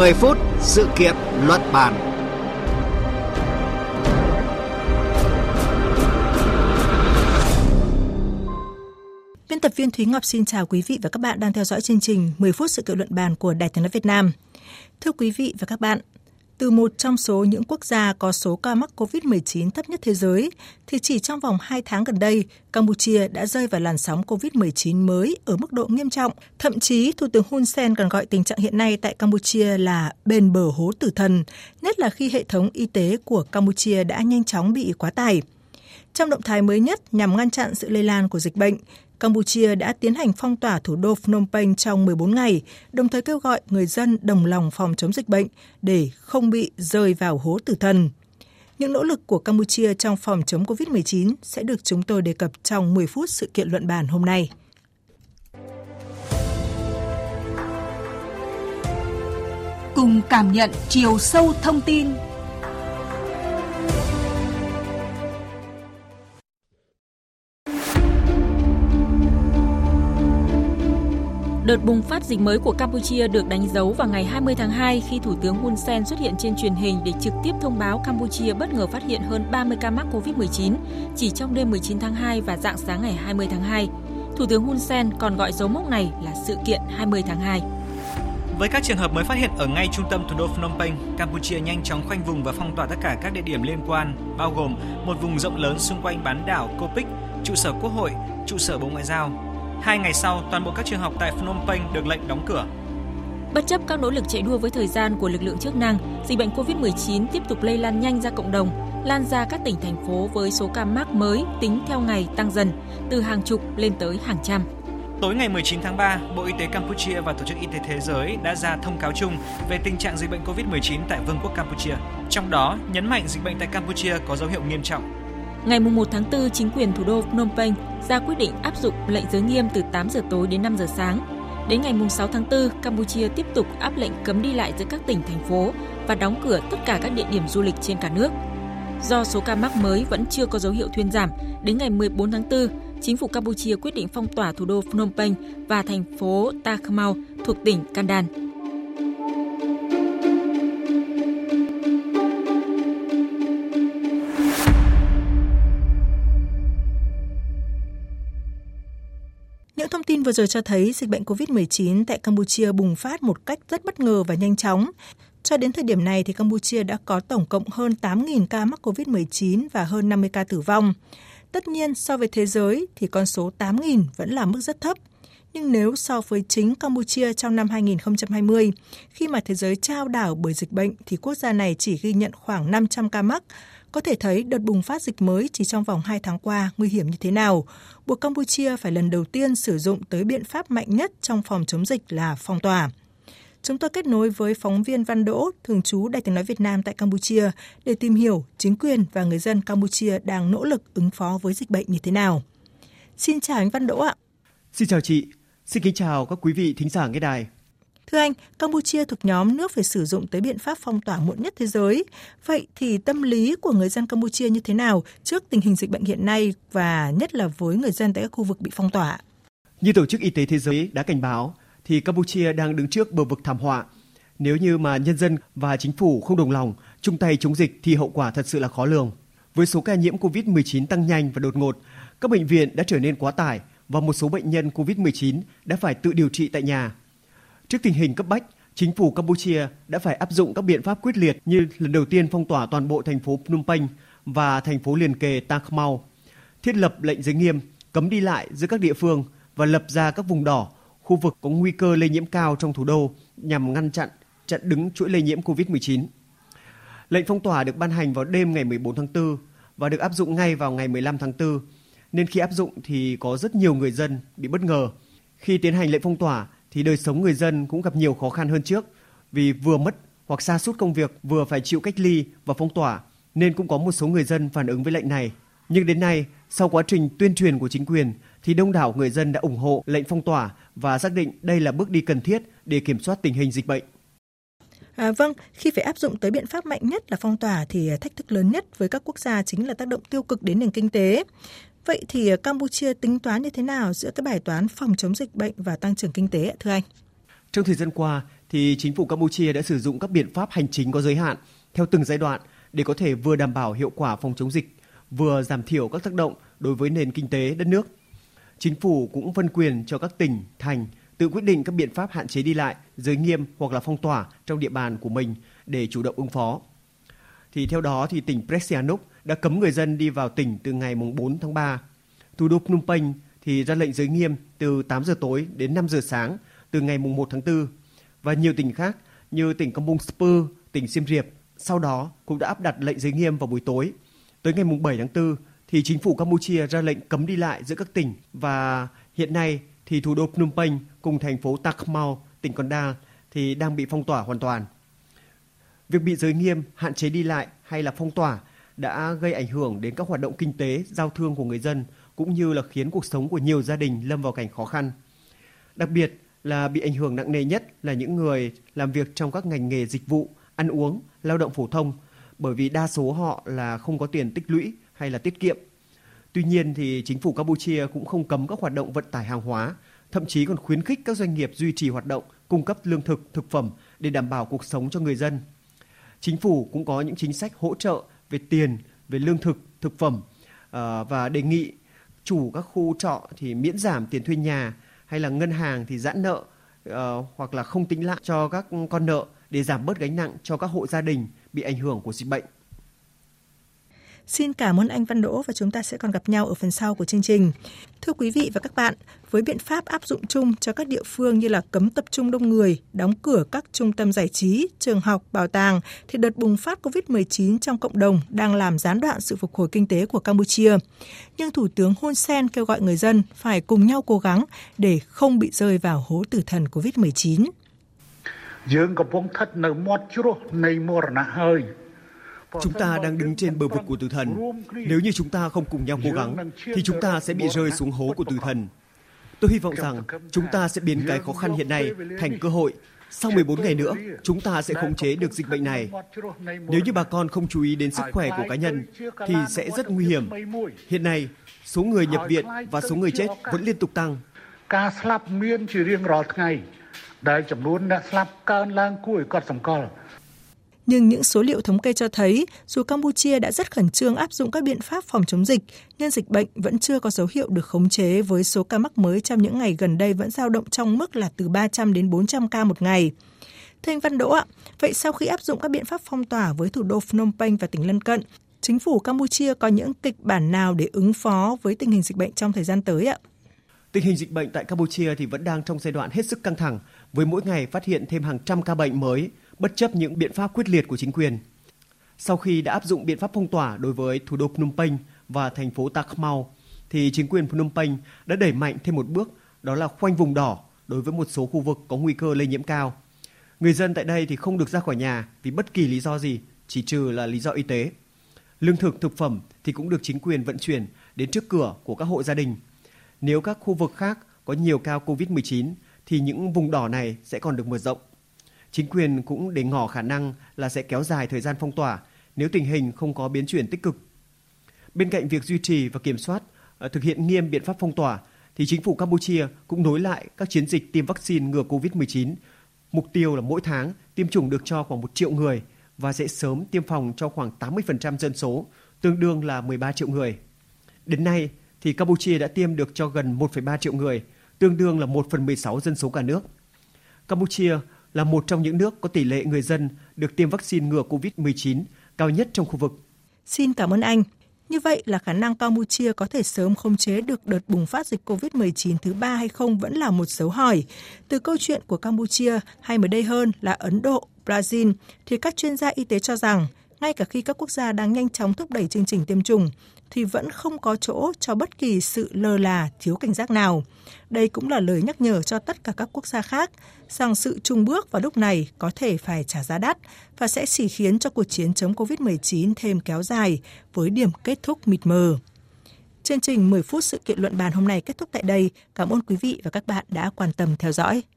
10 phút sự kiện luận bàn. Biên tập viên Thúy Ngọc xin chào quý vị và các bạn đang theo dõi chương trình 10 phút sự kiện luận bàn của Đài Tiếng nói Việt Nam. Thưa quý vị và các bạn, từ một trong số những quốc gia có số ca mắc COVID-19 thấp nhất thế giới, thì chỉ trong vòng 2 tháng gần đây, Campuchia đã rơi vào làn sóng COVID-19 mới ở mức độ nghiêm trọng. Thậm chí, Thủ tướng Hun Sen còn gọi tình trạng hiện nay tại Campuchia là bên bờ hố tử thần, nhất là khi hệ thống y tế của Campuchia đã nhanh chóng bị quá tải. Trong động thái mới nhất nhằm ngăn chặn sự lây lan của dịch bệnh, Campuchia đã tiến hành phong tỏa thủ đô Phnom Penh trong 14 ngày, đồng thời kêu gọi người dân đồng lòng phòng chống dịch bệnh để không bị rơi vào hố tử thần. Những nỗ lực của Campuchia trong phòng chống COVID-19 sẽ được chúng tôi đề cập trong 10 phút sự kiện luận bàn hôm nay. Cùng cảm nhận chiều sâu thông tin Đợt bùng phát dịch mới của Campuchia được đánh dấu vào ngày 20 tháng 2 khi Thủ tướng Hun Sen xuất hiện trên truyền hình để trực tiếp thông báo Campuchia bất ngờ phát hiện hơn 30 ca mắc COVID-19 chỉ trong đêm 19 tháng 2 và dạng sáng ngày 20 tháng 2. Thủ tướng Hun Sen còn gọi dấu mốc này là sự kiện 20 tháng 2. Với các trường hợp mới phát hiện ở ngay trung tâm thủ đô Phnom Penh, Campuchia nhanh chóng khoanh vùng và phong tỏa tất cả các địa điểm liên quan, bao gồm một vùng rộng lớn xung quanh bán đảo Kopik, trụ sở quốc hội, trụ sở Bộ Ngoại giao, Hai ngày sau, toàn bộ các trường học tại Phnom Penh được lệnh đóng cửa. Bất chấp các nỗ lực chạy đua với thời gian của lực lượng chức năng, dịch bệnh COVID-19 tiếp tục lây lan nhanh ra cộng đồng, lan ra các tỉnh thành phố với số ca mắc mới tính theo ngày tăng dần, từ hàng chục lên tới hàng trăm. Tối ngày 19 tháng 3, Bộ Y tế Campuchia và Tổ chức Y tế Thế giới đã ra thông cáo chung về tình trạng dịch bệnh COVID-19 tại Vương quốc Campuchia. Trong đó, nhấn mạnh dịch bệnh tại Campuchia có dấu hiệu nghiêm trọng, Ngày 1 tháng 4, chính quyền thủ đô Phnom Penh ra quyết định áp dụng lệnh giới nghiêm từ 8 giờ tối đến 5 giờ sáng. Đến ngày 6 tháng 4, Campuchia tiếp tục áp lệnh cấm đi lại giữa các tỉnh, thành phố và đóng cửa tất cả các địa điểm du lịch trên cả nước. Do số ca mắc mới vẫn chưa có dấu hiệu thuyên giảm, đến ngày 14 tháng 4, chính phủ Campuchia quyết định phong tỏa thủ đô Phnom Penh và thành phố Ta Khmau thuộc tỉnh Kandan. Những thông tin vừa rồi cho thấy dịch bệnh COVID-19 tại Campuchia bùng phát một cách rất bất ngờ và nhanh chóng. Cho đến thời điểm này thì Campuchia đã có tổng cộng hơn 8.000 ca mắc COVID-19 và hơn 50 ca tử vong. Tất nhiên, so với thế giới thì con số 8.000 vẫn là mức rất thấp. Nhưng nếu so với chính Campuchia trong năm 2020, khi mà thế giới trao đảo bởi dịch bệnh thì quốc gia này chỉ ghi nhận khoảng 500 ca mắc, có thể thấy đợt bùng phát dịch mới chỉ trong vòng 2 tháng qua nguy hiểm như thế nào, buộc Campuchia phải lần đầu tiên sử dụng tới biện pháp mạnh nhất trong phòng chống dịch là phong tỏa. Chúng tôi kết nối với phóng viên Văn Đỗ, thường trú Đài tiếng nói Việt Nam tại Campuchia để tìm hiểu chính quyền và người dân Campuchia đang nỗ lực ứng phó với dịch bệnh như thế nào. Xin chào anh Văn Đỗ ạ. Xin chào chị. Xin kính chào các quý vị thính giả nghe đài. Thưa anh, Campuchia thuộc nhóm nước phải sử dụng tới biện pháp phong tỏa muộn nhất thế giới. Vậy thì tâm lý của người dân Campuchia như thế nào trước tình hình dịch bệnh hiện nay và nhất là với người dân tại các khu vực bị phong tỏa? Như Tổ chức Y tế Thế giới đã cảnh báo, thì Campuchia đang đứng trước bờ vực thảm họa. Nếu như mà nhân dân và chính phủ không đồng lòng, chung tay chống dịch thì hậu quả thật sự là khó lường. Với số ca nhiễm COVID-19 tăng nhanh và đột ngột, các bệnh viện đã trở nên quá tải và một số bệnh nhân COVID-19 đã phải tự điều trị tại nhà. Trước tình hình cấp bách, chính phủ Campuchia đã phải áp dụng các biện pháp quyết liệt như lần đầu tiên phong tỏa toàn bộ thành phố Phnom Penh và thành phố liền kề Ta Khmau, thiết lập lệnh giới nghiêm, cấm đi lại giữa các địa phương và lập ra các vùng đỏ, khu vực có nguy cơ lây nhiễm cao trong thủ đô nhằm ngăn chặn chặn đứng chuỗi lây nhiễm COVID-19. Lệnh phong tỏa được ban hành vào đêm ngày 14 tháng 4 và được áp dụng ngay vào ngày 15 tháng 4, nên khi áp dụng thì có rất nhiều người dân bị bất ngờ. Khi tiến hành lệnh phong tỏa thì đời sống người dân cũng gặp nhiều khó khăn hơn trước vì vừa mất hoặc xa suốt công việc vừa phải chịu cách ly và phong tỏa nên cũng có một số người dân phản ứng với lệnh này. Nhưng đến nay, sau quá trình tuyên truyền của chính quyền thì đông đảo người dân đã ủng hộ lệnh phong tỏa và xác định đây là bước đi cần thiết để kiểm soát tình hình dịch bệnh. À, vâng, khi phải áp dụng tới biện pháp mạnh nhất là phong tỏa thì thách thức lớn nhất với các quốc gia chính là tác động tiêu cực đến nền kinh tế. Vậy thì ờ, Campuchia tính toán như thế nào giữa cái bài toán phòng chống dịch bệnh và tăng trưởng kinh tế ạ thưa anh? Trong thời gian qua thì chính phủ Campuchia đã sử dụng các biện pháp hành chính có giới hạn theo từng giai đoạn để có thể vừa đảm bảo hiệu quả phòng chống dịch, vừa giảm thiểu các tác động đối với nền kinh tế đất nước. Chính phủ cũng phân quyền cho các tỉnh, thành tự quyết định các biện pháp hạn chế đi lại, giới nghiêm hoặc là phong tỏa trong địa bàn của mình để chủ động ứng phó. Thì theo đó thì tỉnh Presianuk đã cấm người dân đi vào tỉnh từ ngày 4 tháng 3. Thủ đô Phnom Penh thì ra lệnh giới nghiêm từ 8 giờ tối đến 5 giờ sáng từ ngày 1 tháng 4 và nhiều tỉnh khác như tỉnh Kampong Spur, tỉnh Siem Reap sau đó cũng đã áp đặt lệnh giới nghiêm vào buổi tối. Tới ngày 7 tháng 4 thì chính phủ Campuchia ra lệnh cấm đi lại giữa các tỉnh và hiện nay thì thủ đô Phnom Penh cùng thành phố Takmau, tỉnh Konda thì đang bị phong tỏa hoàn toàn. Việc bị giới nghiêm, hạn chế đi lại hay là phong tỏa đã gây ảnh hưởng đến các hoạt động kinh tế, giao thương của người dân cũng như là khiến cuộc sống của nhiều gia đình lâm vào cảnh khó khăn. Đặc biệt là bị ảnh hưởng nặng nề nhất là những người làm việc trong các ngành nghề dịch vụ, ăn uống, lao động phổ thông bởi vì đa số họ là không có tiền tích lũy hay là tiết kiệm. Tuy nhiên thì chính phủ Campuchia cũng không cấm các hoạt động vận tải hàng hóa, thậm chí còn khuyến khích các doanh nghiệp duy trì hoạt động cung cấp lương thực, thực phẩm để đảm bảo cuộc sống cho người dân. Chính phủ cũng có những chính sách hỗ trợ về tiền, về lương thực, thực phẩm ờ, và đề nghị chủ các khu trọ thì miễn giảm tiền thuê nhà hay là ngân hàng thì giãn nợ uh, hoặc là không tính lại cho các con nợ để giảm bớt gánh nặng cho các hộ gia đình bị ảnh hưởng của dịch bệnh. Xin cảm ơn anh Văn Đỗ và chúng ta sẽ còn gặp nhau ở phần sau của chương trình. Thưa quý vị và các bạn, với biện pháp áp dụng chung cho các địa phương như là cấm tập trung đông người, đóng cửa các trung tâm giải trí, trường học, bảo tàng, thì đợt bùng phát COVID-19 trong cộng đồng đang làm gián đoạn sự phục hồi kinh tế của Campuchia. Nhưng Thủ tướng Hun Sen kêu gọi người dân phải cùng nhau cố gắng để không bị rơi vào hố tử thần COVID-19. យើងកំពុងស្ថិតនៅមាត់ជ្រោះនៃមរណៈហើយ Chúng ta đang đứng trên bờ vực của tử thần. Nếu như chúng ta không cùng nhau cố gắng, thì chúng ta sẽ bị rơi xuống hố của tử thần. Tôi hy vọng rằng chúng ta sẽ biến cái khó khăn hiện nay thành cơ hội. Sau 14 ngày nữa, chúng ta sẽ khống chế được dịch bệnh này. Nếu như bà con không chú ý đến sức khỏe của cá nhân, thì sẽ rất nguy hiểm. Hiện nay, số người nhập viện và số người chết vẫn liên tục tăng. ការស្លាប់មានជារៀងរាល់ថ្ងៃដែលចំនួនអ្នកស្លាប់កើនឡើងគួរឲ្យកត់សម្គាល់ nhưng những số liệu thống kê cho thấy dù Campuchia đã rất khẩn trương áp dụng các biện pháp phòng chống dịch, nhưng dịch bệnh vẫn chưa có dấu hiệu được khống chế với số ca mắc mới trong những ngày gần đây vẫn dao động trong mức là từ 300 đến 400 ca một ngày. Thưa anh Văn Đỗ ạ, vậy sau khi áp dụng các biện pháp phong tỏa với thủ đô Phnom Penh và tỉnh lân cận, chính phủ Campuchia có những kịch bản nào để ứng phó với tình hình dịch bệnh trong thời gian tới ạ? Tình hình dịch bệnh tại Campuchia thì vẫn đang trong giai đoạn hết sức căng thẳng, với mỗi ngày phát hiện thêm hàng trăm ca bệnh mới, bất chấp những biện pháp quyết liệt của chính quyền. Sau khi đã áp dụng biện pháp phong tỏa đối với thủ đô Phnom Penh và thành phố Takmau, thì chính quyền Phnom Penh đã đẩy mạnh thêm một bước, đó là khoanh vùng đỏ đối với một số khu vực có nguy cơ lây nhiễm cao. Người dân tại đây thì không được ra khỏi nhà vì bất kỳ lý do gì, chỉ trừ là lý do y tế. Lương thực, thực phẩm thì cũng được chính quyền vận chuyển đến trước cửa của các hộ gia đình. Nếu các khu vực khác có nhiều ca COVID-19 thì những vùng đỏ này sẽ còn được mở rộng. Chính quyền cũng để ngỏ khả năng là sẽ kéo dài thời gian phong tỏa nếu tình hình không có biến chuyển tích cực. Bên cạnh việc duy trì và kiểm soát, ờ, thực hiện nghiêm biện pháp phong tỏa, thì chính phủ Campuchia cũng nối lại các chiến dịch tiêm vaccine ngừa COVID-19. Mục tiêu là mỗi tháng tiêm chủng được cho khoảng 1 triệu người và sẽ sớm tiêm phòng cho khoảng 80% dân số, tương đương là 13 triệu người. Đến nay, thì Campuchia đã tiêm được cho gần 1,3 triệu người, tương đương là 1 phần 16 dân số cả nước. Campuchia là một trong những nước có tỷ lệ người dân được tiêm vaccine ngừa COVID-19 cao nhất trong khu vực. Xin cảm ơn anh. Như vậy là khả năng Campuchia có thể sớm khống chế được đợt bùng phát dịch COVID-19 thứ ba hay không vẫn là một dấu hỏi. Từ câu chuyện của Campuchia hay mới đây hơn là Ấn Độ, Brazil, thì các chuyên gia y tế cho rằng ngay cả khi các quốc gia đang nhanh chóng thúc đẩy chương trình tiêm chủng, thì vẫn không có chỗ cho bất kỳ sự lơ là, thiếu cảnh giác nào. Đây cũng là lời nhắc nhở cho tất cả các quốc gia khác rằng sự trung bước vào lúc này có thể phải trả giá đắt và sẽ chỉ khiến cho cuộc chiến chống COVID-19 thêm kéo dài với điểm kết thúc mịt mờ. Chương trình 10 phút sự kiện luận bàn hôm nay kết thúc tại đây. Cảm ơn quý vị và các bạn đã quan tâm theo dõi.